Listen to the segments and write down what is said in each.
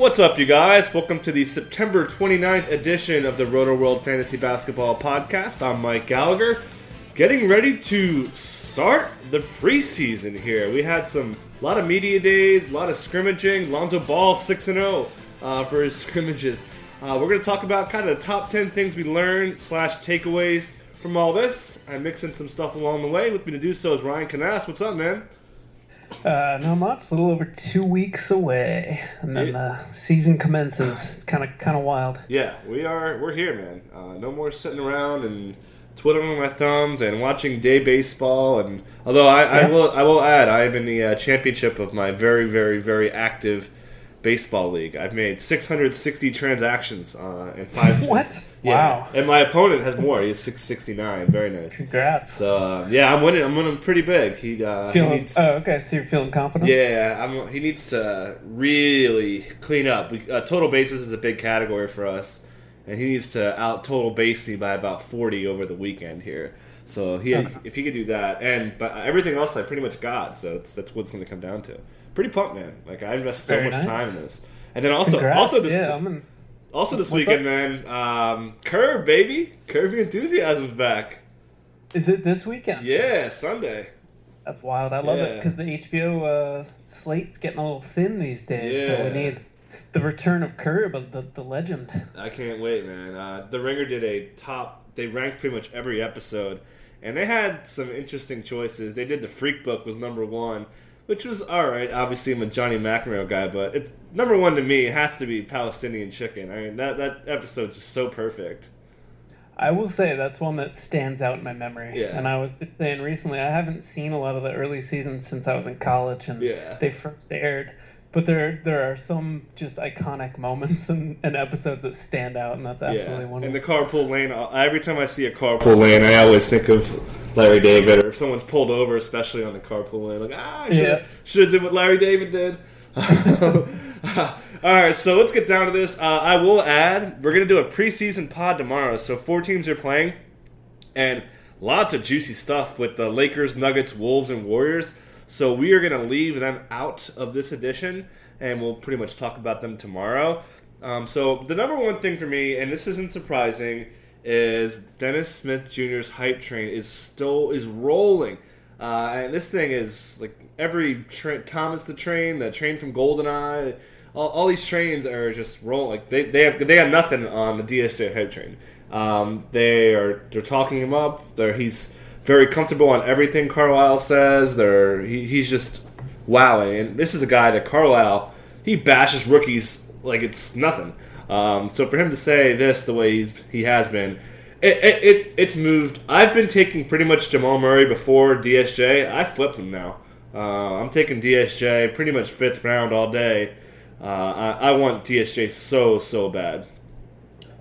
What's up, you guys? Welcome to the September 29th edition of the Roto World Fantasy Basketball Podcast. I'm Mike Gallagher. Getting ready to start the preseason here. We had some a lot of media days, a lot of scrimmaging. Lonzo Ball 6 0 uh, for his scrimmages. Uh, we're going to talk about kind of the top 10 things we learned slash takeaways from all this. I'm mixing some stuff along the way. With me to do so is Ryan Knaus. What's up, man? Uh, not much. A little over two weeks away, and then the season commences. It's kind of kind of wild. Yeah, we are. We're here, man. Uh, no more sitting around and twiddling my thumbs and watching day baseball. And although I, I will, I will add, I am in the uh, championship of my very, very, very active baseball league. I've made 660 transactions uh, in five. What? Yeah. Wow. And my opponent has more. He has 669. Very nice. Congrats. So uh, yeah, I'm winning. I'm winning pretty big. He, uh, he needs. oh, okay. So you're feeling confident? Yeah, I'm, he needs to really clean up. We, uh, total bases is a big category for us, and he needs to out total base me by about 40 over the weekend here. So he, Okay. if he could do that, and but everything else I pretty much got. So it's, that's what's going to come down to. Pretty pumped, man. Like I invest so Very much nice. time in this, and then also Congrats. also this yeah, also this What's weekend, man. Um, Curve baby, Curb Your enthusiasm's back. is it this weekend? Yeah, Sunday. That's wild. I love it because the HBO uh, slate's getting a little thin these days. So Yeah. we need the return of Curb, of the, the legend. I can't wait, man. Uh, the Ringer did a top. They ranked pretty much every episode, and they had some interesting choices. They did the Freak Book was number one, which was all right. Obviously, I'm a Johnny McEnroe guy, but it, number one to me has to be Palestinian Chicken. I mean, that that episode's just so perfect. I will say that's one that stands out in my memory. Yeah. And I was saying recently, I haven't seen a lot of the early seasons since I was in college and Yeah. they first aired. But there there are some just iconic moments and, and episodes that stand out, and that's absolutely yeah, one and the carpool lane. uh, Every time I see a carpool lane, I always think of Larry David, or if someone's pulled over, especially on the carpool lane, like ah, I should Yeah. should have did what Larry David did. All right, so let's get down to this. Uh, I will add, we're gonna do a preseason pod tomorrow. So four teams are playing, and lots of juicy stuff with the Lakers, Nuggets, Wolves, and Warriors. So we are going to leave them out of this edition, and we'll pretty much talk about them tomorrow. Um, so the number one thing for me, and this isn't surprising, is Dennis Smith Jr.'s hype train is still is rolling, uh, and this thing is like every tra- Thomas the Train, the train from Goldeneye. All, all these trains are just rolling. Like they, they have they have nothing on the DSJ hype train. Um, they are they're talking him up. They're, he's very comfortable on everything Carlisle says. They're he, he's just wowing. And this is a guy that Carlisle he bashes rookies like it's nothing. Um, so for him to say this the way he's, he has been, it, it, it it's moved. I've been taking pretty much Jamal Murray before DSJ. I flipped him now. Uh, I'm taking DSJ pretty much fifth round all day. Uh, I, I want DSJ so so bad.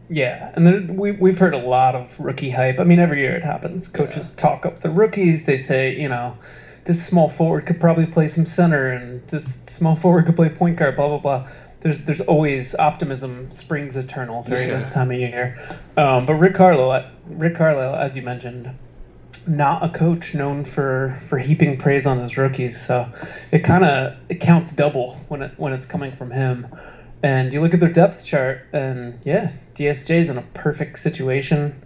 Yeah, and then we we've heard a lot of rookie hype. I mean, every year it happens. Coaches talk up the rookies. They say, you know, this small forward could probably play some center, and this small forward could play point guard. Blah blah blah. There's there's always optimism springs eternal during Yeah. this time of year. Um, but Rick Carlisle, Rick Carlisle, as you mentioned, not a coach known for for heaping praise on his rookies. So it kind of it counts double when it when it's coming from him. And you look at their depth chart, and yeah, DSJ's in a perfect situation.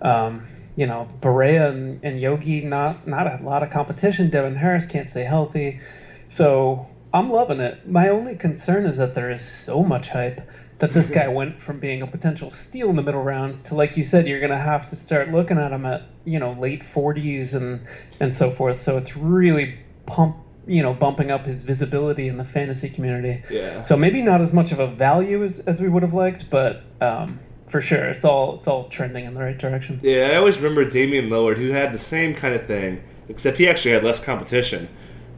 Um, you know, Barea and, and Yogi not not a lot of competition. Devin Harris can't stay healthy, so I'm loving it. My only concern is that there is so much hype that this guy went from being a potential steal in the middle rounds to, like you said, you're going to have to start looking at him at you know late 40s and and so forth. So it's really pump you know bumping up his visibility in the fantasy community. Yeah. So maybe not as much of a value as, as we would have liked, but um, for sure, it's all it's all trending in the right direction. Yeah, I always remember Damian Lillard, who had the same kind of thing, except he actually had less competition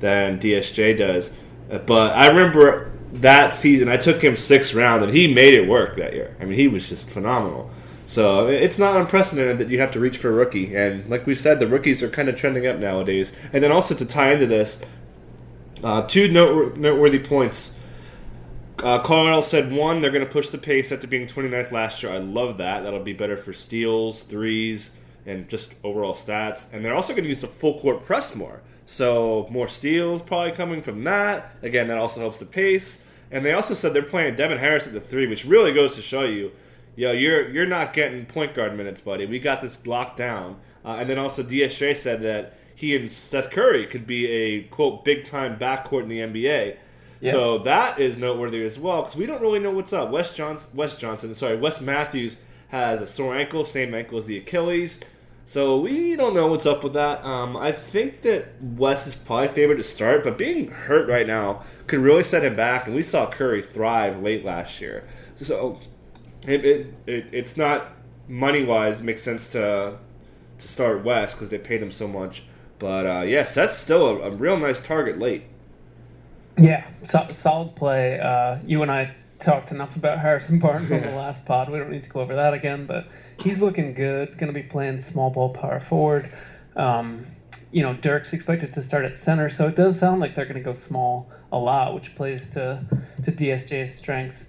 than DSJ does. Uh, But I remember that season, I took him sixth round, and he made it work that year. I mean, he was just phenomenal. So it's not unprecedented that you have to reach for a rookie. And like we said, the rookies are kind of trending up nowadays. And then also to tie into this, uh, two note- noteworthy points. Uh, said one, they're going to push the pace after being 29th last year. I love that. That'll be better for steals, threes, and just overall stats. And they're also going to use the full court press more. So more steals probably coming from that. Again, that also helps the pace. And they also said they're playing Devin Harris at the three, which really goes to show you, yo, you're you're not getting point guard minutes, buddy. We got this locked down. Uh, and then also DSJ said that he and Seth Curry could be a quote big time backcourt in the NBA. Yep. So that is noteworthy as well because we don't really know what's up. Wes Johnson, Wes Johnson, sorry, Wes Matthews has a sore ankle, same ankle as the Achilles. So we don't know what's up with that. Um, I think that Wes is probably favored to start, but being hurt right now could really set him back. And we saw Curry thrive late last year, so it, it, it it's not money wise makes sense to to start Wes because they paid him so much. But uh, yes, that's still a, a, real nice target late. Yeah, so, solid play. Uh, you and I talked enough about Harrison Barnes on the last pod. We don't need to go over that again, but he's looking good. Going to be playing small ball power forward. Um, you know, Dirk's expected to start at center, so it does sound like they're going to go small a lot, which plays to to DSJ's strengths.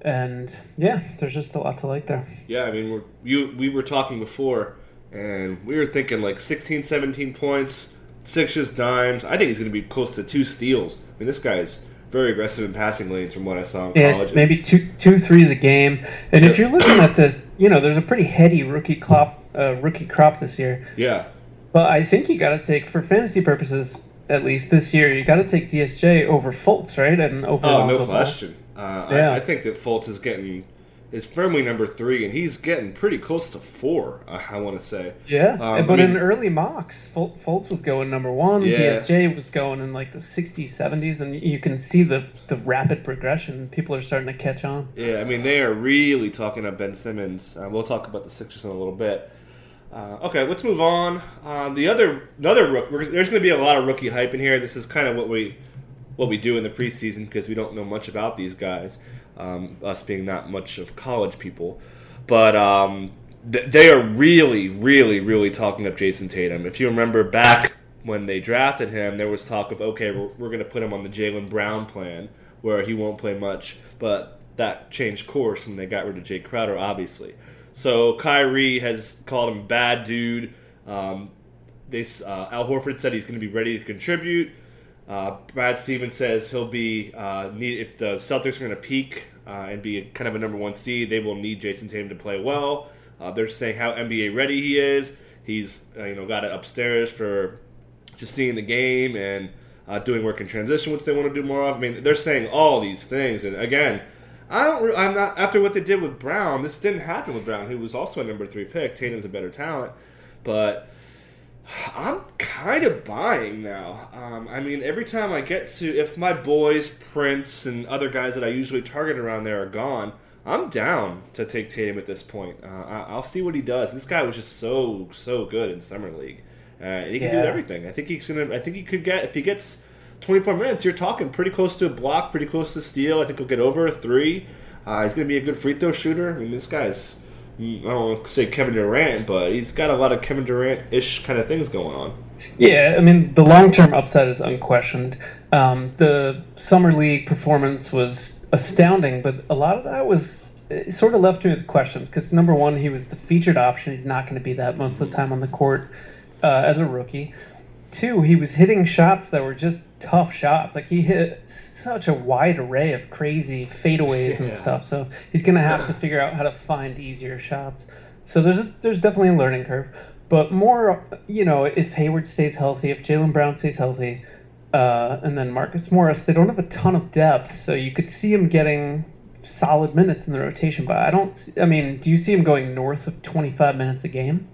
And yeah, there's just a lot to like there. Yeah, I mean, we're, you we were talking before, and we were thinking like 16, 17 points, sixes, dimes. I think he's going to be close to two steals. I mean, this guy's very aggressive in passing lanes from what I saw in yeah, college. Maybe two two threes a game. And if you're looking at the, you know, there's a pretty heady rookie crop uh, rookie crop this year. Yeah. But I think you got to take for fantasy purposes at least this year. You got to take DSJ over Fultz, right? And over. Oh, no question. Uh, yeah. I, I, think that Fultz is getting is firmly number three, and he's getting pretty close to four. Uh, I want to say. Yeah, um, but I mean, in early mocks, Fultz was going number one. Yeah. DSJ was going in like the 60s, 70s, and you can see the the rapid progression. People are starting to catch on. Yeah, I mean they are really talking about Ben Simmons. Uh, we'll talk about the Sixers in a little bit. Uh, okay, let's move on. Uh, the other another rook, there's going to be a lot of rookie hype in here. This is kind of what we what we do in the preseason because we don't know much about these guys um, us being not much of college people. But um, th- they are really, really, really talking up Jayson Tatum. If you remember back when they drafted him, there was talk of, okay, we're, we're going to put him on the Jaylen Brown plan where he won't play much. But that changed course when they got rid of Jae Crowder, obviously. So Kyrie has called him bad dude. Um, they, uh, Al Horford said he's going to be ready to contribute. Uh, Brad Stevens says he'll be uh, need if the Celtics are going to peak and be kind of a number one seed, they will need Jayson Tatum to play well. Uh, they're saying how NBA ready he is. He's uh, you know got it upstairs for just seeing the game and uh, doing work in transition, which they want to do more of. I mean, they're saying all these things, and again, I don't. I'm not after what they did with Brown. This didn't happen with Brown, who was also a number three pick. Tatum's a better talent, but I'm kind of buying now. Um, I mean, every time I get to, if my boys, Prince, and other guys that I usually target around there are gone, I'm down to take Tatum at this point. Uh, I'll see what he does. This guy was just so so good in summer league, uh, and he can yeah. do everything. I think he's gonna. I think he could get if he gets 24 minutes. You're talking pretty close to a block, pretty close to steal. I think he'll get over a three. Uh, he's gonna be a good free throw shooter. I mean, this guy's I don't want to say Kevin Durant, but he's got a lot of Kevin Durant ish kind of things going on. Yeah, I mean, the long term upside is unquestioned. Um, the Summer League performance was astounding, but a lot of that was sort of left me with questions because number one, he was the featured option. He's not going to be that most of the time on the court uh, as a rookie. Two, he was hitting shots that were just tough shots. Like he hit such a wide array of crazy fadeaways and stuff. So he's going to have to figure out how to find easier shots. So there's a, there's definitely a learning curve. But more, you know, if Hayward stays healthy, if Jaylen Brown stays healthy, uh, and then Marcus Morris, they don't have a ton of depth, so you could see him getting solid minutes in the rotation. But I don't. I mean, do you see him going north of 25 minutes a game?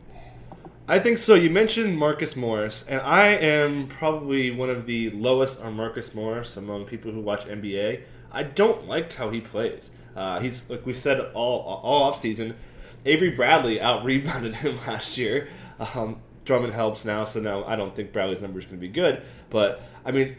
I think so. You mentioned Marcus Morris, and I am probably one of the lowest on Marcus Morris among people who watch NBA. I don't like how he plays. Uh, he's like we said all all off season. Avery Bradley out rebounded him last year. Um, Drummond helps now, so now I don't think Bradley's number is going to be good. But I mean,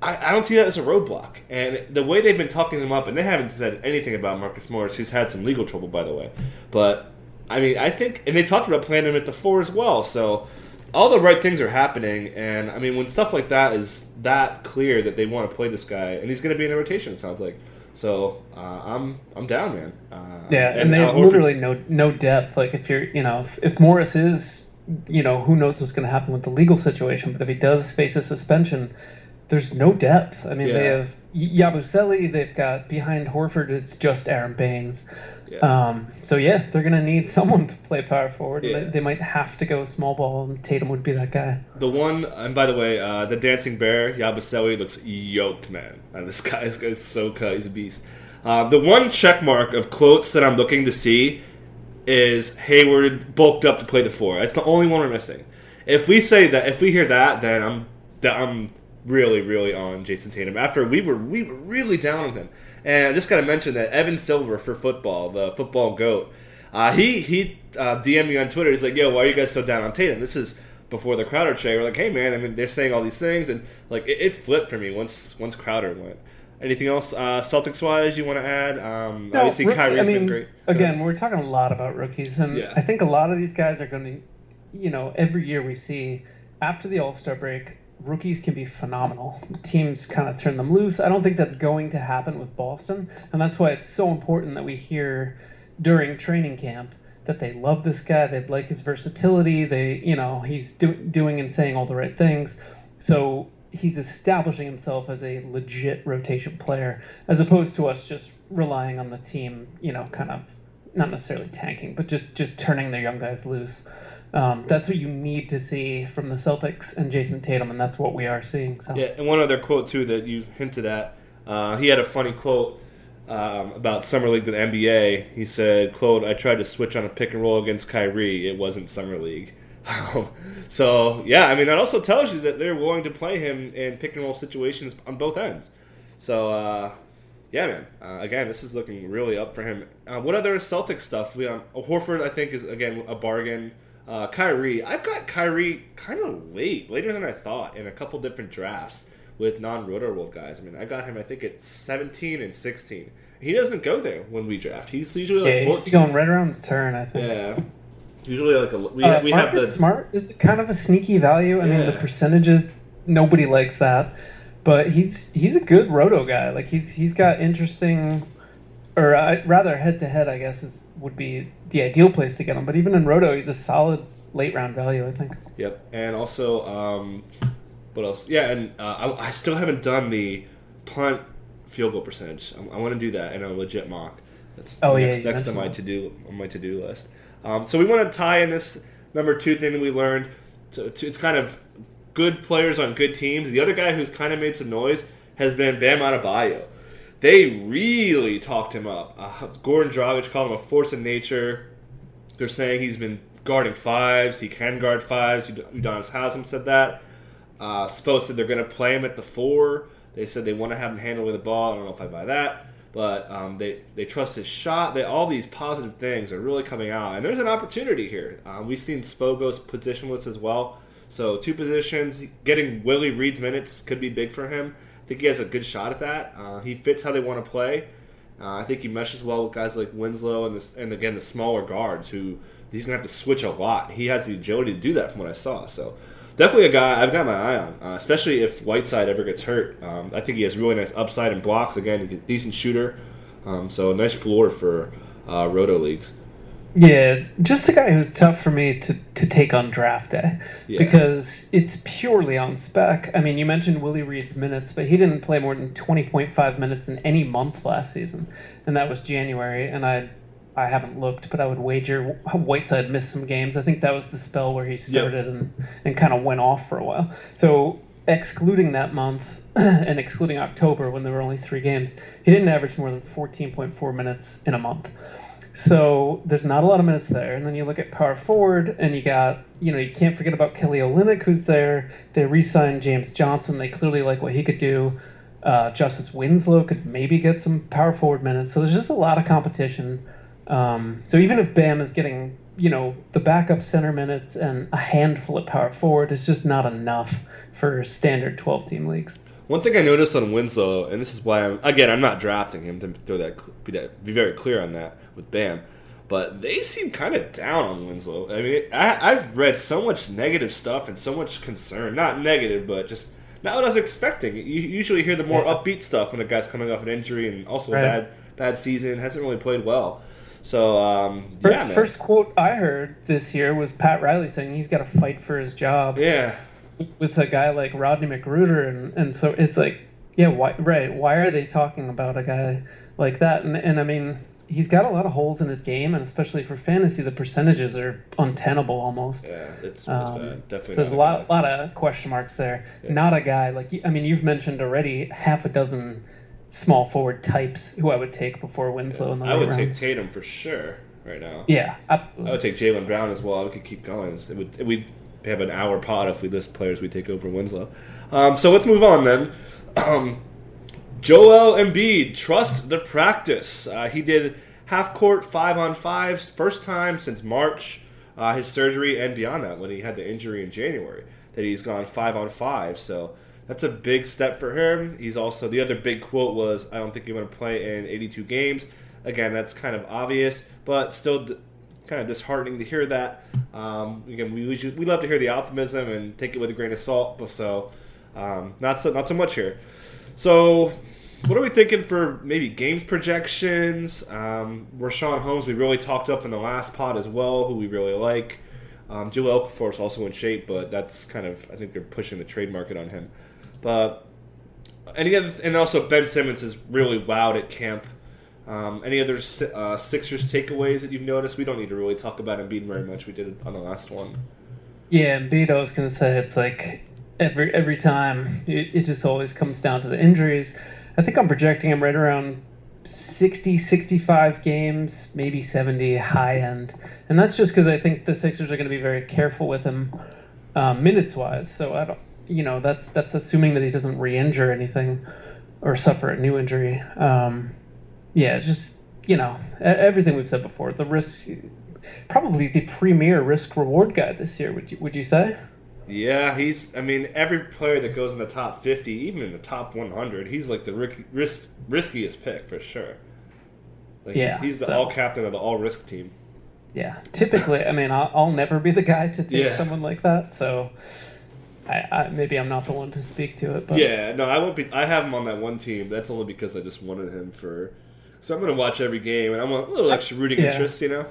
I, I, don't see that as a roadblock. And the way they've been talking him up, and they haven't said anything about Marcus Morris, who's had some legal trouble, by the way. But I mean, I think, and they talked about playing him at the four as well. So all the right things are happening. And I mean, when stuff like that is that clear that they want to play this guy, and he's going to be in the rotation, it sounds like. So uh, I'm I'm down, man. Uh, yeah, and, and they have literally no no depth. Like if you're, you know, if, if Morris is, you know, who knows what's going to happen with the legal situation. But if he does face a suspension, there's no depth. I mean, yeah. they have Yabusele. They've got behind Horford. It's just Aron Baynes. Yeah. Um, so yeah, they're gonna need someone to play power forward. Yeah. They, might have to go small ball, and Tatum would be that guy. The one, and by the way, uh, the dancing bear Yabusele looks yoked, man. Uh, this guy is so cut. He's a beast. Uh, the one check mark of quotes that I'm looking to see is Hayward bulked up to play the four. That's the only one we're missing. If we say that, if we hear that, then I'm I'm really, really on Jayson Tatum. After we were we were really down on him, and I just got to mention that Evan Silva for football, the football goat, uh, he he uh, DM'd me on Twitter. He's like, "Yo, why are you guys so down on Tatum?" This is before the Crowder trade. We're like, "Hey, man, I mean, they're saying all these things, and like it, it flipped for me once once Crowder went." Anything else uh, Celtics wise you want to add? Um, no, obviously, rookie, Kyrie's I mean, been great. Again, we're talking a lot about rookies, and yeah. I think a lot of these guys are going to, you know, every year we see after the All Star break, rookies can be phenomenal. Teams kind of turn them loose. I don't think that's going to happen with Boston, and that's why it's so important that we hear during training camp that they love this guy, they like his versatility, they, you know, he's do- doing and saying all the right things. So he's establishing himself as a legit rotation player, as opposed to us just relying on the team, you know, kind of not necessarily tanking, but just just turning their young guys loose. Um, that's what you need to see from the Celtics and Jayson Tatum, and that's what we are seeing. So. Yeah, and one other quote too that you hinted at. Uh, he had a funny quote um, about summer league to the NBA. He said, "quote I tried to switch on a pick and roll against Kyrie. It wasn't summer league." so yeah, I mean that also tells you that they're willing to play him in pick and roll situations on both ends. So uh, yeah, man. Uh, again, this is looking really up for him. Uh, what other Celtic stuff? We um, Horford, I think, is again a bargain. Uh, Kyrie, I've got Kyrie kind of late, later than I thought, in a couple different drafts with non-Roto World guys. I mean, I got him, I think, at 17 and 16. He doesn't go there when we draft. He's usually like yeah, 14. He's going right around the turn, I think. Yeah. Usually like a we, uh, we have the smart is kind of a sneaky value. I yeah. mean, the percentages nobody likes that, but he's he's a good roto guy. Like he's he's got interesting, or uh, rather head to head, I guess is would be the ideal place to get him. But even in Roto, he's a solid late round value, I think. Yep, and also, um, what else? Yeah, and uh, I, I, still haven't done the punt field goal percentage. I, I want to do that in a legit mock. That's oh, next, yeah, next on my to do on my to do list. Um, so we want to tie in this number two thing that we learned. To, to, it's kind of good players on good teams. The other guy who's kind of made some noise has been Bam Adebayo they really talked him up. Uh, Goran Dragic called him a force of nature. They're saying he's been guarding fives. He can guard fives. Udonis Haslem said that. Uh, Spo said they're going to play him at the four. They said they want to have him handle with the ball. I don't know if I buy that, but um, they they trust his shot. They, all these positive things are really coming out, and there's an opportunity here. Um, we've seen Spo go positionless as well. So two positions, getting Willie Reed's minutes could be big for him. I think he has a good shot at that. Uh, he fits how they want to play. Uh, I think he meshes well with guys like Winslow and this, and again the smaller guards who he's gonna have to switch a lot. He has the agility to do that from what I saw. So definitely a guy I've got my eye on, uh, especially if Whiteside ever gets hurt. Um, I think he has really nice upside and blocks. Again, a decent shooter. Um, so nice floor for uh, roto leagues. Yeah, just a guy who's tough for me to, to take on draft day yeah. because it's purely on spec. I mean, you mentioned Willie Reed's minutes, but he didn't play more than 20.5 minutes in any month last season, and that was January. And I I haven't looked, but I would wager Whiteside missed some games. I think that was the spell where he started yep. and, and kind of went off for a while. So, excluding that month and excluding October when there were only three games, he didn't average more than 14.4 minutes in a month. So there's not a lot of minutes there. And then you look at power forward, and you got, you know, you can't forget about Kelly Olynyk, who's there. They re signed James Johnson. They clearly like what he could do. Uh, Justice Winslow could maybe get some power forward minutes. So there's just a lot of competition. Um, so even if Bam is getting, you know, the backup center minutes and a handful of power forward, it's just not enough for standard 12 team leagues. One thing I noticed on Winslow, and this is why I'm again I'm not drafting him to throw that be that be very clear on that with Bam, but they seem kind of down on Winslow. I mean, I, I've read so much negative stuff and so much concern. Not negative, but just not what I was expecting. You usually hear the more Yeah. upbeat stuff when a guy's coming off an injury and also Right. a bad bad season, hasn't really played well. So um, Fir- yeah, man. First quote I heard this year was Pat Riley saying he's got to fight for his job yeah, with a guy like Rodney McGruder, and, and so it's like, yeah, why, right? Why are they talking about a guy like that? And and I mean, he's got a lot of holes in his game, and especially for fantasy, the percentages are untenable almost. yeah, it's, it's Um, bad. Definitely. so there's a lot, lot of question marks there. Yeah. Not a guy like I mean, you've mentioned already half a dozen small forward types who I would take before Winslow in the I would take rounds. Tatum for sure right now. Yeah, absolutely. I would take Jaylen Brown as well. We could keep going. It would we have an hour pod if we list players we take over Winslow. Um, so let's move on then. Um, Joel Embiid, trust the practice. Uh, he did half court five on fives, first time since March, uh, his surgery, and beyond that when he had the injury in January that he's gone five on five. So that's a big step for him. He's also the other big quote was, "I don't think you're going to play in 82 games." Again, that's kind of obvious, but still d- kind of disheartening to hear that. Um, again, we usually, we love to hear the optimism and take it with a grain of salt, but so um, not so not so much here. So, what are we thinking for maybe games projections? Um, Richaun Holmes, we really talked up in the last pod as well, who we really like. Um, Joel Okafor is also in shape, but that's kind of I think they're pushing the trade market on him. But any other, and also Ben Simmons is really loud at camp. Um, any other uh, Sixers takeaways that you've noticed? We don't need to really talk about Embiid very much. We did it on the last one. Yeah, Embiid, I was gonna say it's like every every time it, it just always comes down to the injuries. I think I'm projecting him right around 60, 65 games, maybe 70 high end, and that's just because I think the Sixers are going to be very careful with him um, minutes wise. So I don't, you know, that's that's assuming that he doesn't re-injure anything or suffer a new injury. Um, yeah, just you know everything we've said before. The risk, probably the premier risk reward guy this year. Would you would you say? Yeah, he's. I mean, every player that goes in the top fifty, even in the top one hundred, he's like the risk, risk, riskiest pick for sure. Like Yeah, he's, he's the so- all captain of the all risk team. Yeah, typically, I mean, I'll, I'll never be the guy to take Yeah. someone like that. So, I, I maybe I'm not the one to speak to it. But Yeah, no, I won't be. I have him on that one team. That's only because I just wanted him for. So I'm going to watch every game, and I want a little extra rooting Yeah. interest, you know.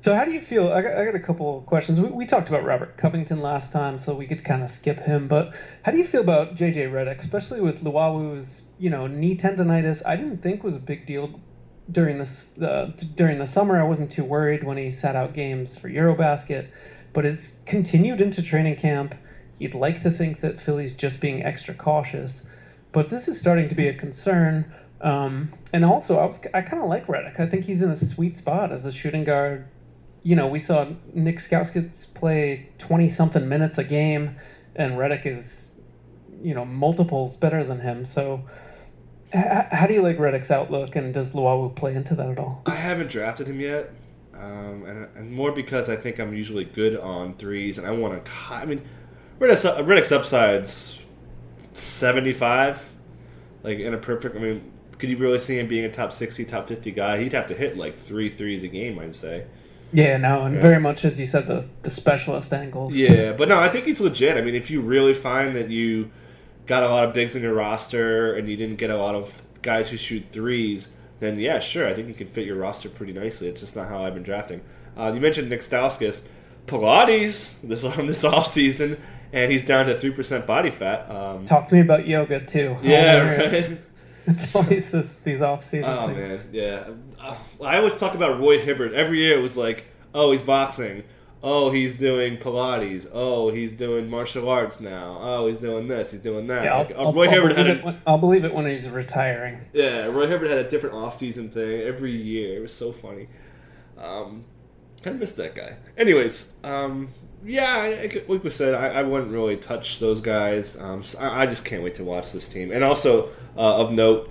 So how do you feel? I got, I got a couple of questions. We, we talked about Robert Covington last time, so we could kind of skip him. But how do you feel about JJ Redick, especially with Luwawu's you know knee tendonitis? I didn't think was a big deal during this uh, during the summer. I wasn't too worried when he sat out games for EuroBasket, but it's continued into training camp. You'd like to think that Philly's just being extra cautious, but this is starting to be a concern. Um, and also, I was I kind of like Redick. I think he's in a sweet spot as a shooting guard you know, we saw Nick Stauskas play 20 something minutes a game, and Redick is, you know, multiples better than him. So, h- how do you like Redick's outlook, and does Luau play into that at all? I haven't drafted him yet, um, and, and more because I think I'm usually good on threes, and I want to. I mean, Redick's, Redick's upside's 75. Like in a perfect. I mean, could you really see him being a top 60, top 50 guy? He'd have to hit like three threes a game, I'd say. Yeah, no, and Yeah. very much as you said, the the specialist angles. Yeah, but no, I think he's legit. I mean, if you really find that you got a lot of bigs in your roster and you didn't get a lot of guys who shoot threes, then yeah, sure, I think you can fit your roster pretty nicely. It's just not how I've been drafting. Uh, you mentioned Nick Stauskas, Pilates this on this off season, and he's down to three percent body fat. Um, Talk to me about yoga too. yeah, right. It's always this, these off season. Oh things. man, yeah. I always talk about Roy Hibbert. Every year it was like, oh, he's boxing. Oh, he's doing Pilates. Oh, he's doing martial arts now. Oh, he's doing this. He's doing that. Yeah, I'll, Like, uh, I'll, Roy I'll Hibbert had believe it a when, I'll believe it when he's retiring. yeah. Roy Hibbert had a different off-season thing every year. It was so funny. Um, kind of missed that guy. Anyways, um, yeah, I, I like we said, I, I wouldn't really touch those guys. Um, so I, I just can't wait to watch this team. And also uh, of note,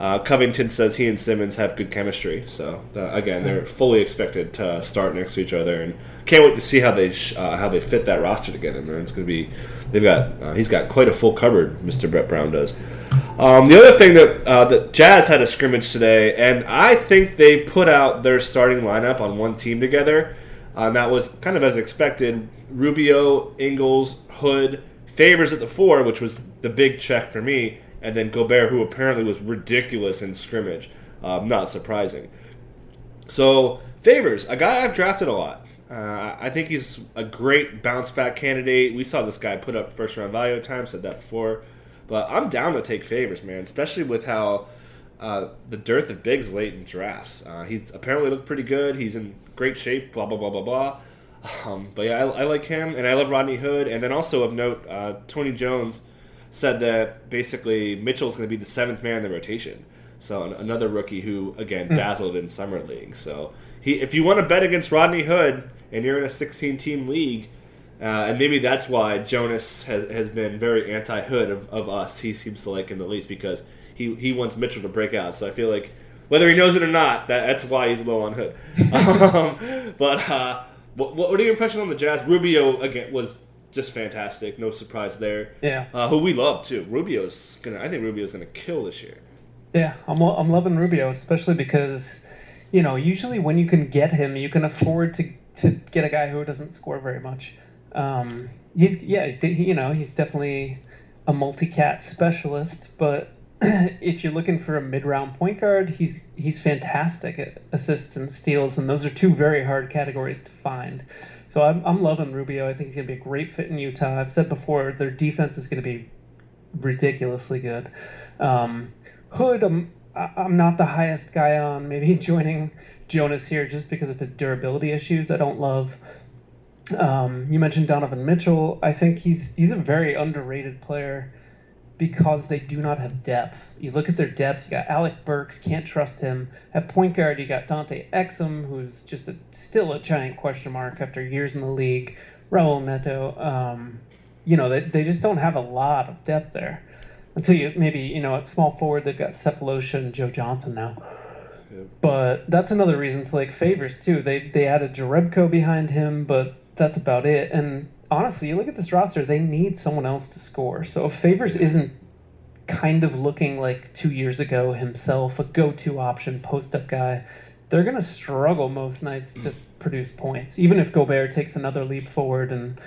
Uh, Covington says he and Simmons have good chemistry. So uh, again, they're fully expected to start next to each other, and can't wait to see how they sh- uh, how they fit that roster together. Man, it's going to be they've got uh, he's got quite a full cupboard. Mister Brett Brown does. Um, the other thing that uh, the Jazz had a scrimmage today, and I think they put out their starting lineup on one team together. And that was kind of as expected. Rubio, Ingles, Hood, Favors at the four, which was the big check for me, and then Gobert, who apparently was ridiculous in scrimmage. Um, not surprising. So Favors, a guy I've drafted a lot. Uh, I think he's a great bounce back candidate. We saw this guy put up first round value at times, said that before. But I'm down to take Favors, man, especially with how uh, the dearth of bigs late in drafts. Uh, he's apparently looked pretty good. He's in great shape, blah, blah, blah, blah, blah. Um, but yeah, I, I, like him, and I love Rodney Hood. And then also of note, uh, Tony Jones said that basically Mitchell's going to be the seventh man in the rotation. So another rookie who again mm. dazzled in summer league. So he, if you want to bet against Rodney Hood and you're in a 16 team league, uh, and maybe that's why Jonas has, has been very anti Hood of, of us. He seems to like him the least because he he wants Mitchell to break out. So I feel like whether he knows it or not, that, that's why he's low on Hood. um, but uh, what, what are your impressions on the Jazz? Rubio again was just fantastic. No surprise there. Yeah. Uh, who we love too. Rubio's gonna. I think Rubio's gonna kill this year. Yeah, I'm I'm loving Rubio, especially because you know usually when you can get him, you can afford to to get a guy who doesn't score very much. Um, he's yeah, you know he's definitely a multi-cat specialist, but if you're looking for a mid-round point guard, he's he's fantastic at assists and steals, and those are two very hard categories to find. So I'm I'm loving Rubio. I think he's gonna be a great fit in Utah. I've said before their defense is gonna be ridiculously good. Um, Hood, I'm I'm not the highest guy on. Maybe joining Jonas here just because of his durability issues. I don't love. Um, you mentioned Donovan Mitchell. I think he's he's a very underrated player because they do not have depth. You look at their depth, you got Alec Burks, can't trust him. At point guard, you got Dante Exum, who's just a, still a giant question mark after years in the league. Raul Neto, um, you know, they, they just don't have a lot of depth there. Until you maybe, you know, at small forward, they've got Sefolosha and Joe Johnson now. Yep. But that's another reason to like favors too. They they added Jerebko behind him, but that's about it. And honestly, you look at this roster, they need someone else to score. So if Favors isn't kind of looking like two years ago himself, a go-to option post-up guy, they're going to struggle most nights to produce points. Even if Gobert takes another leap forward and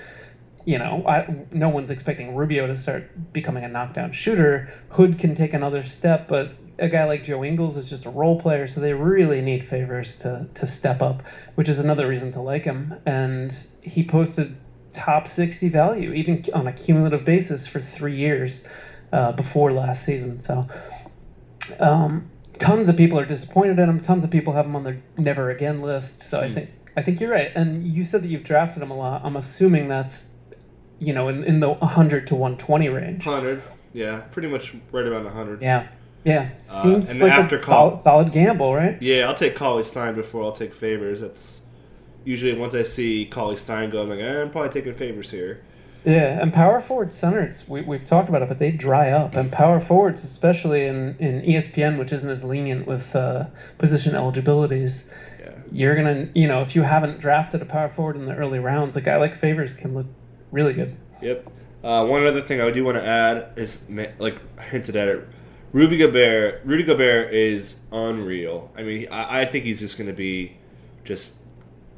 you know, I, no one's expecting Rubio to start becoming a knockdown shooter. Hood can take another step, but a guy like Joe Ingles is just a role player, so they really need favors to to step up, which is another reason to like him. And he posted top 60 value, even on a cumulative basis for three years uh, before last season. So, um, tons of people are disappointed in him. Tons of people have him on their never again list. So mm. I hmm. think I think you're right. And you said that you've drafted him a lot. I'm assuming that's you know in, in the 100 to 120 range. 100, yeah, pretty much right around 100. Yeah. Yeah, uh, seems uh, like after a call, solid, solid gamble, right? Yeah, I'll take Cauley-Stein before I'll take favors. That's usually once I see Cauley-Stein go, I'm like, eh, I'm probably taking favors here. Yeah, and power forward centers, we, we've talked about it, but they dry up. And power forwards, especially in, in ESPN, which isn't as lenient with uh, position eligibilities, yeah. you're going to, you know, if you haven't drafted a power forward in the early rounds, a guy like Favors can look really good. Yep. Uh, one other thing I do want to add is, like, hinted at it. Rudy Gobert, Rudy Gobert is unreal. I mean, I, I think he's just going to be just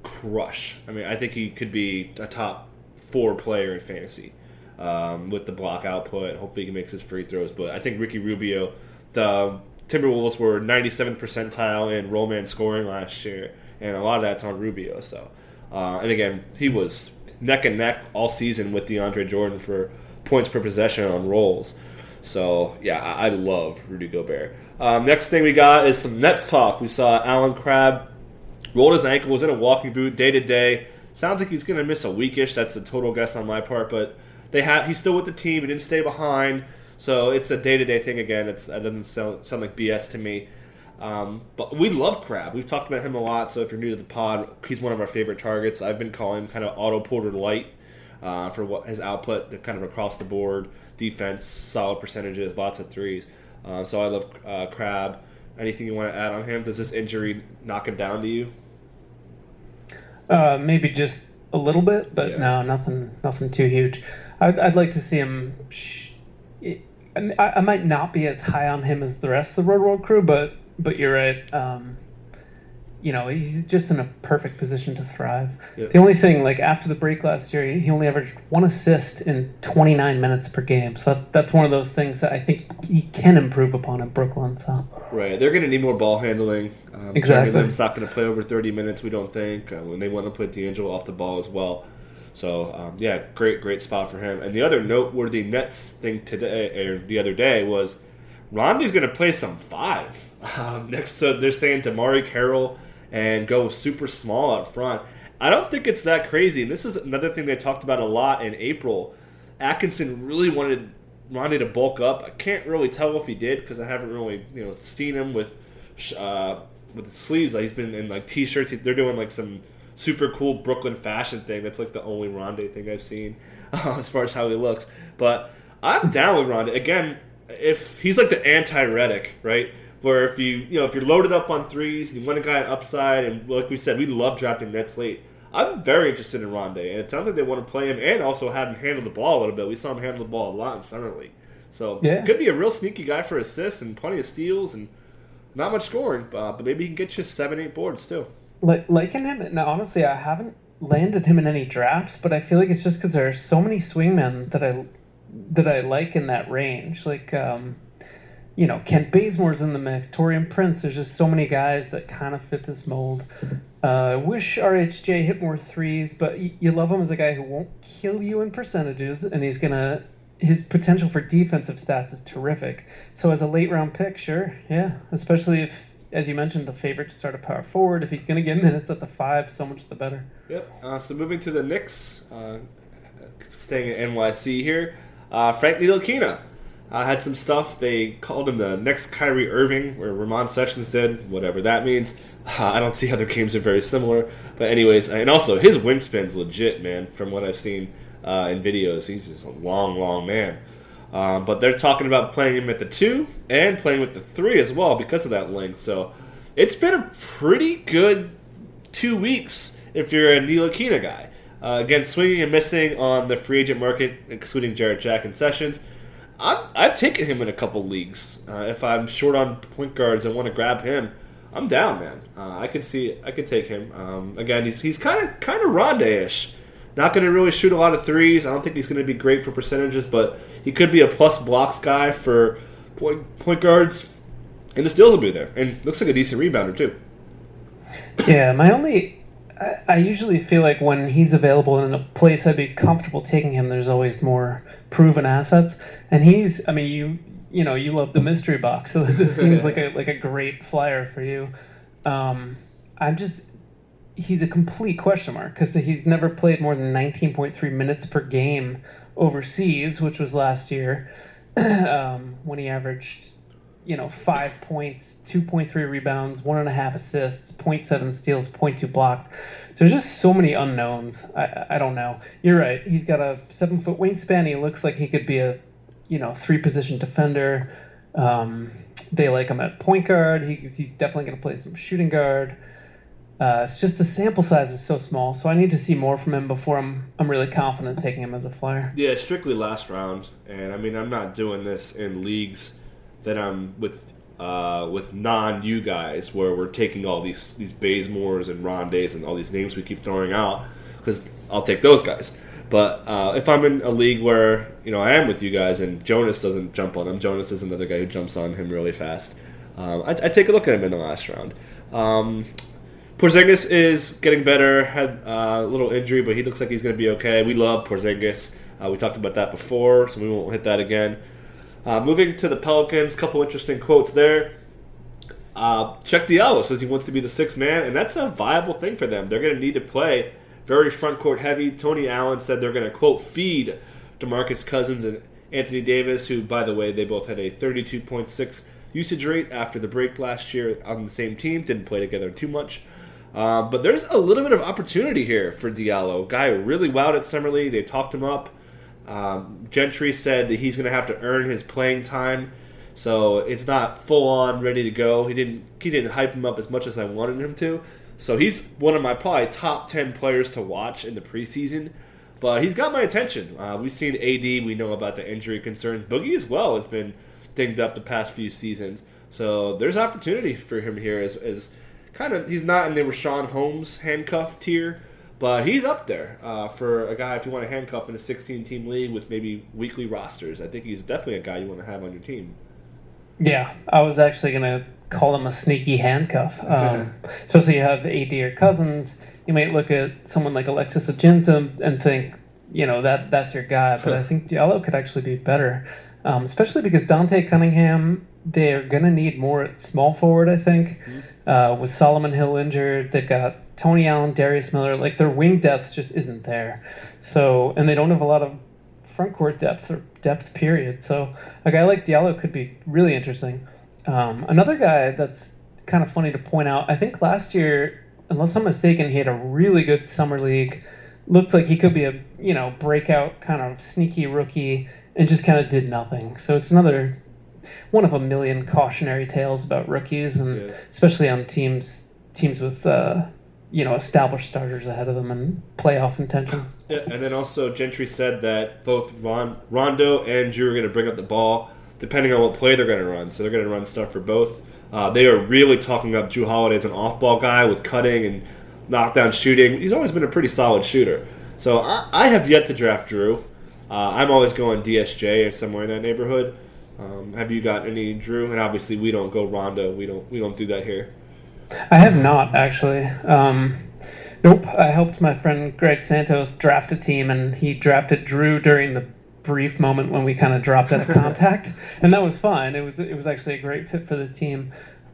crush. I mean, I think he could be a top four player in fantasy um, with the block output. Hopefully, he makes his free throws. But I think Ricky Rubio, the Timberwolves were 97th percentile in roll man scoring last year, and a lot of that's on Rubio. So, uh, and again, he was neck and neck all season with DeAndre Jordan for points per possession on rolls. So yeah, I, love Rudy Gobert. Um, next thing we got is some Nets talk. We saw Allen Crabbe rolled his ankle, was in a walking boot day to day. Sounds like he's going to miss a weekish. That's a total guess on my part, but they have he's still with the team. He didn't stay behind, so it's a day to day thing again. It's that doesn't sound, sound like BS to me. Um, but we love Crabbe. We've talked about him a lot. So if you're new to the pod, he's one of our favorite targets. I've been calling him kind of Otto Porter light uh, for what his output, kind of across the board defense, solid percentages, lots of threes. Uh, so I love uh, Crabbe. Anything you want to add on him? Does this injury knock him down to you? Uh, maybe just a little bit, but Yeah. no, nothing, nothing too huge. I'd, I'd like to see him. Sh- I, I might not be as high on him as the rest of the Roto World crew, but but you're right. Um, you know, he's just in a perfect position to thrive. Yeah. The only thing, like after the break last year, he only averaged one assist in 29 minutes per game. So that, that's one of those things that I think he can improve upon in Brooklyn. So Right, they're going to need more ball handling. Um, Exactly. Lin's not going to play over 30 minutes, we don't think. Uh, when they want to put D'Angelo off the ball as well. So, um, yeah, great, great spot for him. And the other noteworthy Nets thing today, or the other day, was Rondae's going to play some five. Um, next to, they're saying DeMarre Carroll and go super small up front. I don't think it's that crazy. And this is another thing they talked about a lot in April. Atkinson really wanted Rondae to bulk up. I can't really tell if he did because I haven't really you know seen him with uh, with sleeves. Like, he's been in like t-shirts. They're doing like some super cool Brooklyn fashion thing. That's like the only Rondae thing I've seen uh, as far as how he looks. But I'm down with Rondae again. If he's like the anti-Redick, right? Where if you you know if you're loaded up on threes and you want a guy on upside, and like we said, we love drafting Nets late. I'm very interested in Rondae, and it sounds like they want to play him and also have him handle the ball a little bit. We saw him handle the ball a lot in summer league, so Yeah. could be a real sneaky guy for assists and plenty of steals and not much scoring, uh, but maybe he can get you seven, eight boards too. like liking him. Now, honestly, I haven't landed him in any drafts, but I feel like it's just because there are so many swingmen that I that I like in that range. Like, um, you know, Kent Bazemore's in the mix, Taurean Prince. There's just so many guys that kind of fit this mold. Uh, I wish RHJ hit more threes, but y- you love him as a guy who won't kill you in percentages, and he's gonna. His potential for defensive stats is terrific. So as a late round pick, sure, yeah, especially if, as you mentioned, the favorite to start a power forward. If he's gonna get minutes at the five, so much the better. Yep. Uh, so moving to the Knicks, uh, staying at NYC here, uh, Frank Ntilikina uh, had some stuff. They called him the next Kyrie Irving, or Ramon Sessions did, whatever that means. Uh, I don't see how their games are very similar, but anyways, and also his windspin's legit, man. From what I've seen uh, in videos, he's just a long, long man. Um, but they're talking about playing him at the two and playing with the three as well because of that length. So it's been a pretty good two weeks if you're a Ntilikina guy. Uh, again, swinging and missing on the free agent market, excluding Jarrett Jack and Sessions. I've, I've taken him in a couple leagues. Uh, if I'm short on point guards and want to grab him, I'm down, man. Uh, I could see, I could take him. Um, again, he's he's kind of kind of Rondae-ish. Not going to really shoot a lot of threes. I don't think he's going to be great for percentages, but he could be a plus blocks guy for point, point guards. And the steals will be there, and looks like a decent rebounder too. Yeah, my only. I, usually feel like when he's available in a place I'd be comfortable taking him, there's always more proven assets. And he's, I mean, you you know, you love the mystery box, so this seems like a like a great flyer for you. Um, I'm just. He's a complete question mark because he's never played more than 19.3 minutes per game overseas, which was last year, um, when he averaged you know, five points, 2.3 rebounds, one and a half assists, 0.7 steals, 0.2 blocks. There's just so many unknowns. I, I don't know. You're right. He's got a seven foot wingspan. He looks like he could be a, you know, three position defender. Um, they like him at point guard. He, he's definitely going to play some shooting guard. Uh, it's just the sample size is so small, so I need to see more from him before I'm I'm really confident taking him as a flyer. Yeah, strictly last round, and I mean I'm not doing this in leagues that I'm with uh, with non you guys where we're taking all these these Bazemores and Rondaes and all these names we keep throwing out because I'll take those guys. But uh, if I'm in a league where you know I am with you guys and Jonas doesn't jump on him, Jonas is another guy who jumps on him really fast. Um, I, I take a look at him in the last round. Um, Porzingis is getting better. Had uh, a little injury, but he looks like he's going to be okay. We love Porzingis. Uh, we talked about that before, so we won't hit that again. Uh, moving to the Pelicans, couple interesting quotes there. Uh, Chuck Diallo says he wants to be the sixth man, and that's a viable thing for them. They're going to need to play very front court heavy. Tony Allen said they're going to quote feed Demarcus Cousins and Anthony Davis, who, by the way, they both had a 32.6 usage rate after the break last year on the same team. Didn't play together too much. Uh, but there's a little bit of opportunity here for Diallo. Guy really wowed at Summer League. They talked him up. Um, Gentry said that he's going to have to earn his playing time. So it's not full on ready to go. He didn't he didn't hype him up as much as I wanted him to. So he's one of my probably top ten players to watch in the preseason. But he's got my attention. Uh, we've seen AD. We know about the injury concerns. Boogie as well has been dinged up the past few seasons. So there's opportunity for him here as, as kind of he's not in the Richaun Holmes handcuff tier, but he's up there uh, for a guy if you want to handcuff in a 16 team league with maybe weekly rosters. I think he's definitely a guy you want to have on your team. Yeah, I was actually gonna call him a sneaky handcuff. Um, especially you have AD or Cousins, you might look at someone like Alexis Ajinça and think, you know, that that's your guy. But I think Diallo could actually be better, um, especially because Dante Cunningham. They're gonna need more at small forward, I think. Mm-hmm. Uh, with Solomon Hill injured, they've got Tony Allen, Darius Miller. Like their wing depth just isn't there. So, and they don't have a lot of front court depth or depth period. So a guy like Diallo could be really interesting. Um, another guy that's kind of funny to point out. I think last year, unless I'm mistaken, he had a really good summer league. Looked like he could be a you know breakout kind of sneaky rookie, and just kind of did nothing. So it's another one of a million cautionary tales about rookies, and yeah. especially on teams teams with uh, you know established starters ahead of them and playoff intentions. Yeah, and then also Gentry said that both Ron, Rondo and Jrue are going to bring up the ball depending on what play they're going to run. So they're going to run stuff for both. Uh, they are really talking up Jrue Holiday as an off-ball guy with cutting and knockdown shooting. He's always been a pretty solid shooter. So I, I have yet to draft Jrue. Uh, I'm always going DSJ or somewhere in that neighborhood. Um, have you got any Jrue? And obviously, we don't go Rondo. We don't. We don't do that here. I have not actually. Um, nope. I helped my friend Greg Santos draft a team, and he drafted Jrue during the brief moment when we kind of dropped out of contact, and that was fine. It was it was actually a great fit for the team.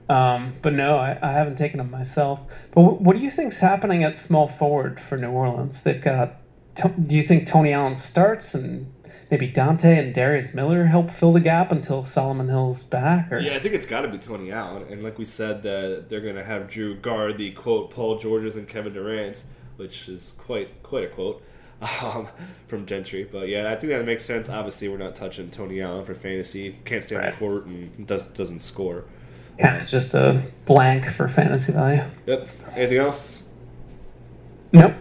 Um, but no, I, I, haven't taken them myself. But w- what do you think's happening at small forward for New Orleans? They've got. Do you think Tony Allen starts and maybe Dante and Darius Miller help fill the gap until Solomon Hill's back? Or? Yeah, I think it's got to be Tony Allen. And like we said, that they're going to have Jrue guard the quote Paul Georges and Kevin Durant's, which is quite quite a quote um, from Gentry. But yeah, I think that makes sense. Obviously, we're not touching Tony Allen for fantasy. Can't stay right. on the court and does, doesn't score. Yeah, just a blank for fantasy value. Yep. Anything else? Nope.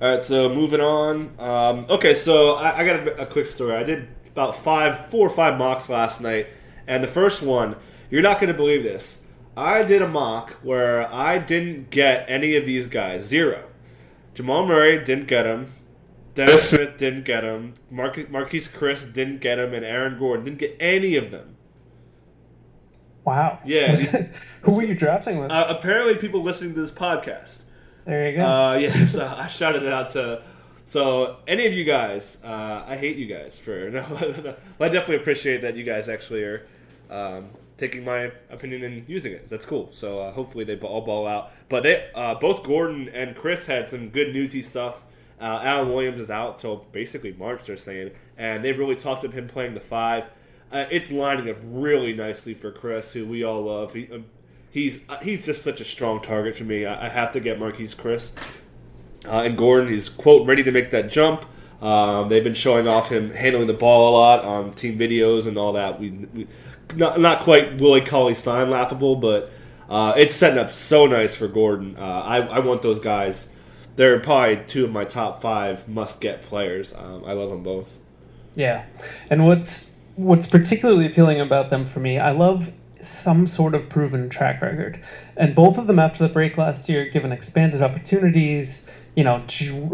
All right, so moving on. Um, okay, so I, I got a, a, quick story. I did about five, four or five mocks last night, and the first one, you're not going to believe this. I did a mock where I didn't get any of these guys, zero. Jamal Murray didn't get him. Dennis Smith didn't get him. Mar- Marquese Chriss didn't get him, and Aaron Gordon didn't get any of them. Wow. Yeah. Who were you drafting with? Uh, apparently, people listening to this podcast. There you go. Uh, yeah, so I shouted it out to. So, any of you guys, uh, I hate you guys for. No, I definitely appreciate that you guys actually are um, taking my opinion and using it. That's cool. So, uh, hopefully, they all ball out. But they, uh, both Gordon and Chriss had some good newsy stuff uh, Alan Williams is out till basically March, they're saying, and they've really talked of him playing the five. Uh, it's lining up really nicely for Chriss, who we all love. He, um, he's uh, he's just such a strong target for me. I, I have to get Marquese Chriss. Uh, and Gordon, he's quote ready to make that jump. Um, they've been showing off him handling the ball a lot on team videos and all that. We, we not not quite Willie Cauley Stein laughable, but uh, it's setting up so nice for Gordon. Uh, I, I want those guys they're probably two of my top five must get players. Um, I love them both. Yeah, and what's what's particularly appealing about them for me, I love some sort of proven track record, and both of them after the break last year, given expanded opportunities, you know,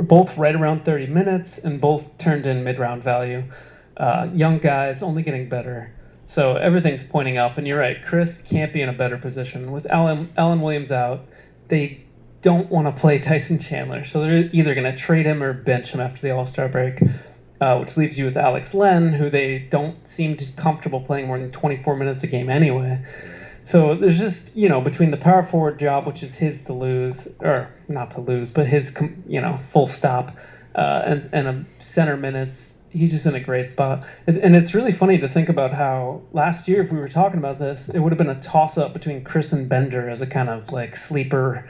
both right around 30 minutes, and both turned in mid-round value. Uh, young guys, only getting better. So everything's pointing up, and you're right. Chriss can't be in a better position with Alan Alan Williams out. They don't want to play Tyson Chandler, so they're either going to trade him or bench him after the All Star break, uh, which leaves you with Alex Len, who they don't seem comfortable playing more than 24 minutes a game anyway. So there's just you know between the power forward job, which is his to lose, or not to lose, but his you know full stop, uh, and and a center minutes. He's just in a great spot, and, and it's really funny to think about how last year, if we were talking about this, it would have been a toss up between Chriss and Bender as a kind of like sleeper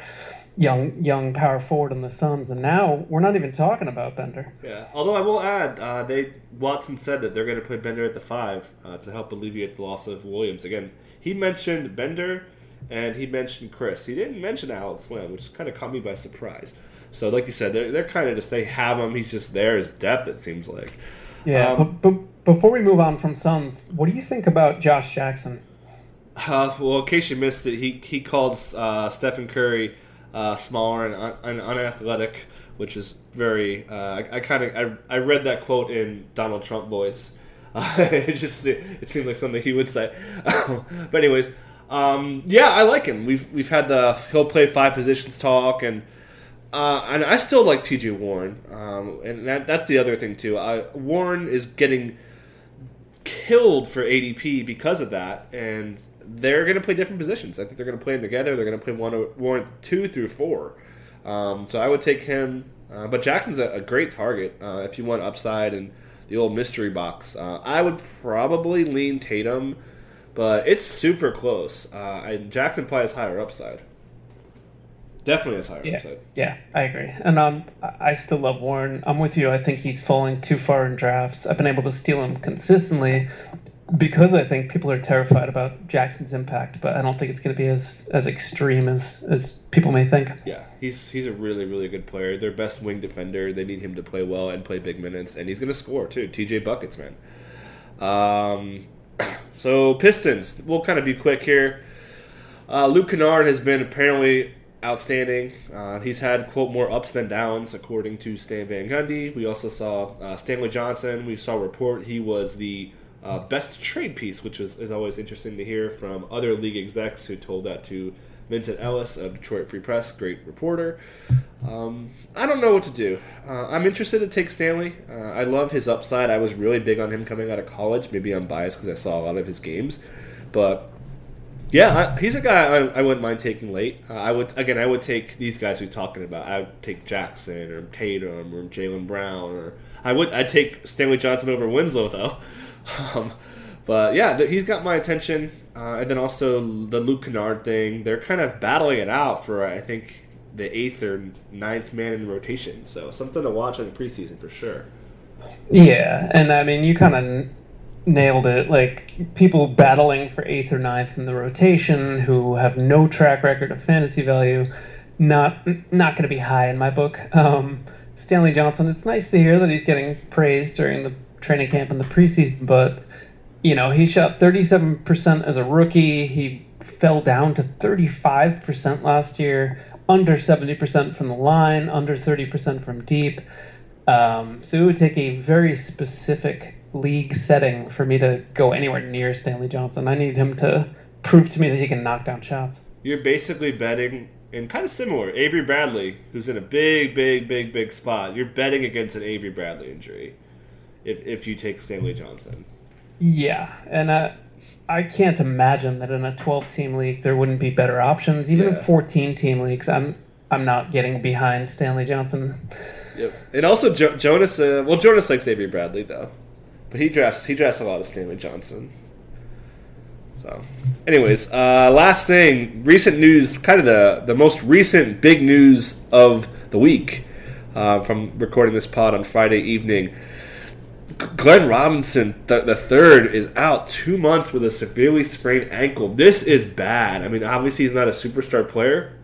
young young power forward in the Suns, and now we're not even talking about Bender. Yeah. Although I will add, uh, they Watson said that they're going to put Bender at the five uh, to help alleviate the loss of Williams. Again, he mentioned Bender and he mentioned Chriss. He didn't mention Alex Len, which kind of caught me by surprise. So, like you said, they're, they're kind of just they have him. He's just there as depth. It seems like. Yeah. Um, but, but before we move on from Suns, what do you think about Josh Jackson? Uh, well, in case you missed it, he he called uh, Stephen Curry uh, smaller and, un- and, unathletic, which is very. Uh, I, I kind of I, I read that quote in Donald Trump voice. it just it, seemed like something he would say. but anyways, um, yeah, I like him. We've we've had the he'll play five positions talk and. Uh, and I still like T.J. Warren, um, and that, that's the other thing too. Uh, Warren is getting killed for ADP because of that, and they're going to play different positions. I think they're going to play them together. They're going to play one, one, two through four. Um, so I would take him. Uh, but Jackson's a, a great target uh, if you want upside and the old mystery box. Uh, I would probably lean Tatum, but it's super close. Uh, and Jackson probably has higher upside. Definitely has higher yeah, upside. Yeah, I agree. And um, I still love Warren. I'm with you. I think he's falling too far in drafts. I've been able to steal him consistently, because I think people are terrified about Jackson's impact, but I don't think it's going to be as as extreme as as people may think. Yeah, he's he's a really really good player. Their best wing defender. They need him to play well and play big minutes, and he's going to score too. TJ buckets, man. Um, so Pistons. We'll kind of be quick here. Uh, Luke Kennard has been apparently outstanding. Uh, he's had quote more ups than downs, according to Stan Van Gundy. We also saw uh, Stanley Johnson. We saw a report he was the uh, best trade piece, which was, is always interesting to hear from other league execs who told that to Vincent Ellis of Detroit Free Press, great reporter. Um, I don't know what to do. Uh, I'm interested to take Stanley. Uh, I love his upside. I was really big on him coming out of college. Maybe I'm biased because I saw a lot of his games, but yeah, I, he's a guy I, I, wouldn't mind taking late. Uh, I would again, I would take these guys we're talking about. I would take Jackson or Tatum or Jaylen Brown, or I would I'd take Stanley Johnson over Winslow though. Um, but yeah, th- he's got my attention. Uh, and then also the Luke Kennard thing. They're kind of battling it out for, I think, the eighth or ninth man in rotation. So something to watch in the preseason for sure. Yeah, and I mean, you kind of n- nailed it. Like people battling for eighth or ninth in the rotation who have no track record of fantasy value, not not going to be high in my book. Um, Stanley Johnson. It's nice to hear that he's getting praised during the training camp in the preseason, but you know, he shot 37% as a rookie. He fell down to 35% last year, under 70% from the line, under 30% from deep. Um, so it would take a very specific league setting for me to go anywhere near Stanley Johnson. I need him to prove to me that he can knock down shots. You're basically betting, and kind of similar, Avery Bradley, who's in a big, big, big, big spot. You're betting against an Avery Bradley injury if if you take Stanley Johnson. Yeah, and uh, I can't imagine that in a 12 team league there wouldn't be better options. Even yeah. in 14 team leagues, I'm I'm not getting behind Stanley Johnson. Yep, and also jo- Jonas. Uh, well, Jonas likes Xavier Bradley though, but he drafts he drafts a lot of Stanley Johnson. So, anyways, uh, last thing, recent news, kind of the the most recent big news of the week uh, from recording this pod on Friday evening. Glenn Robinson, th- the third, is out two months with a severely sprained ankle. This is bad. I mean, obviously he's not a superstar player,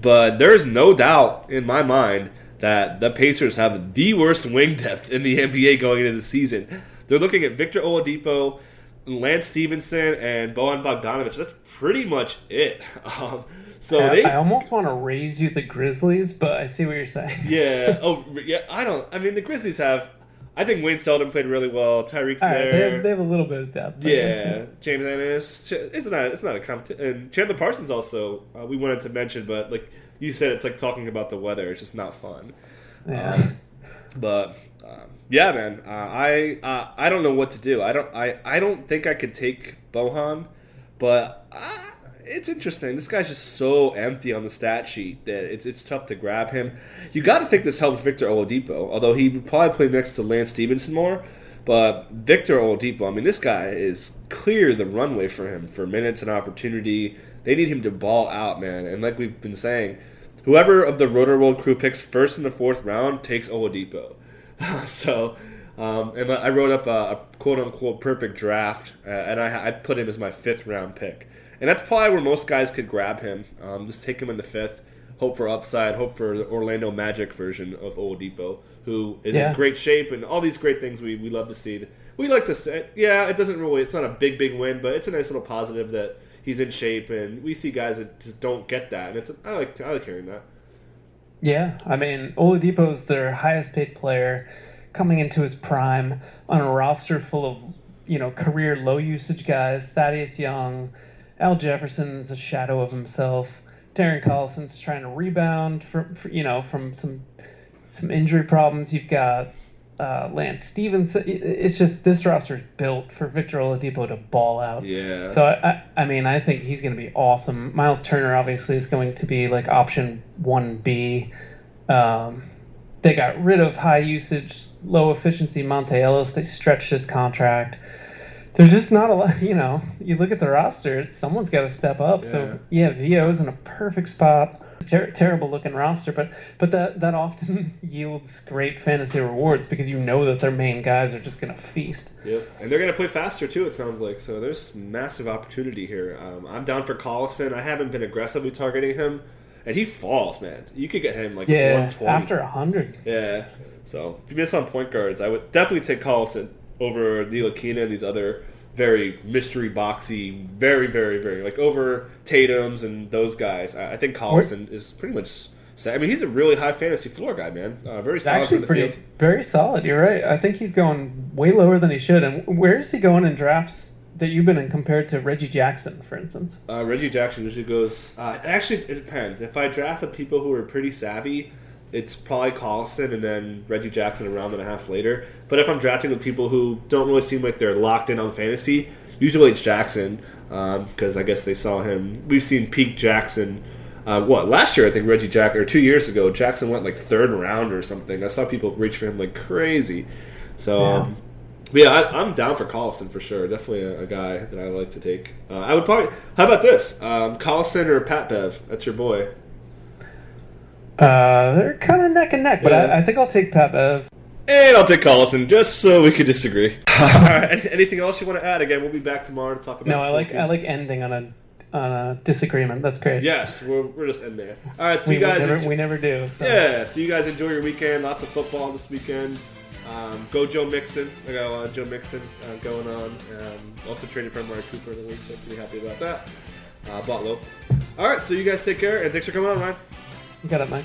but there's no doubt in my mind that the Pacers have the worst wing depth in the NBA going into the season. They're looking at Victor Oladipo, Lance Stephenson, and Bojan Bogdanovic. That's pretty much it. Um, so I, they, I almost want to raise you the Grizzlies, but I see what you're saying. yeah. Oh, yeah. I don't. I mean, the Grizzlies have I think Wayne Selden played really well. Tyreke's right, there. They have, they have, a little bit of depth. Yeah, James Ennis. It's not. It's not a competition. And Chandler Parsons also. Uh, we wanted to mention, but like you said, it's like talking about the weather. It's just not fun. Yeah. Um, but um, yeah, man. Uh, I uh, I don't know what to do. I don't. I I don't think I could take Bojan, but. I, it's interesting. This guy's just so empty on the stat sheet that it's it's tough to grab him. You got to think this helps Victor Oladipo, although he would probably play next to Lance Stephenson more. But Victor Oladipo, I mean, this guy is clear the runway for him for minutes and opportunity. They need him to ball out, man. And like we've been saying, whoever of the Roto World crew picks first in the fourth round takes Oladipo. so, um, and I wrote up a, a, quote unquote perfect draft, uh, and I, I put him as my fifth round pick. And that's probably where most guys could grab him. Um, just take him in the fifth, hope for upside, hope for the Orlando Magic version of Oladipo, who is Yeah. in great shape and all these great things we, we love to see. We like to say, yeah, it doesn't really, it's not a big, big win, but it's a nice little positive that he's in shape, and we see guys that just don't get that, and it's I like I like hearing that. Yeah, I mean, Oladipo's their highest paid player coming into his prime on a roster full of, you know, career low usage guys. Thaddeus Young, Al Jefferson's a shadow of himself. Darren Collison's trying to rebound from, you know, from some some injury problems. You've got uh, Lance Stephenson. It's just this roster is built for Victor Oladipo to ball out. Yeah. So I, I, I mean, I think he's going to be awesome. Miles Turner obviously is going to be like option one B. Um, they got rid of high usage, low efficiency Monta Ellis. They stretched his contract. There's just not a lot, you know. You look at the roster, someone's got to step up. So yeah, Vio's in a perfect spot. Ter- terrible looking roster, but but that that often yields great fantasy rewards because you know that their main guys are just going to feast. Yep, and they're gonna play faster too. It sounds like so. There's massive opportunity here. Um, I'm down for Collison. I haven't been aggressively targeting him, and he falls, man. You could get him like Yeah, 120. after a hundred. Yeah. So if you miss on point guards, I would definitely take Collison over Ntilikina and these other very mystery boxy, very very very like over Tatum's and those guys. I, I think Collison is pretty much. I mean, he's a really high fantasy floor guy, man. Uh, very solid actually the pretty field. very solid. You're right. I think he's going way lower than he should. And where is he going in drafts that you've been in compared to Reggie Jackson, for instance? Uh, Reggie Jackson usually goes. Uh, actually, it depends. If I draft with people who are pretty savvy, it's probably Collison and then Reggie Jackson a round and a half later. But if I'm drafting with people who don't really seem like they're locked in on fantasy, usually it's Jackson because I guess they saw him. We've seen peak Jackson. Uh, what last year? I think Reggie Jackson or two years ago, Jackson went like third round or something. I saw people reach for him like crazy. So. Yeah. Um, yeah, I, I'm down for Collison for sure. Definitely a, a guy that I like to take. Uh, I would probably. How about this? Um, Collison or Pat Bev? That's your boy. Uh, they're kind of neck and neck, but Yeah. I, I think I'll take Pat Bev. And I'll take Collison just so we could disagree. All right. Anything else you want to add? Again, we'll be back tomorrow to talk about. No, I full like I like ending on a on a disagreement. That's great. Yes, we're, we're just in there. All right, so we, you guys. we never enjoy- we never do. So. yeah, so you guys enjoy your weekend. Lots of football this weekend. Um, go Joe Mixon. I got a lot of Joe Mixon uh, going on. Um, also traded for Amari Cooper in the week, so pretty happy about that. Uh, bought low. All right, so you guys take care, and thanks for coming on, Ryan. You got it, Mike.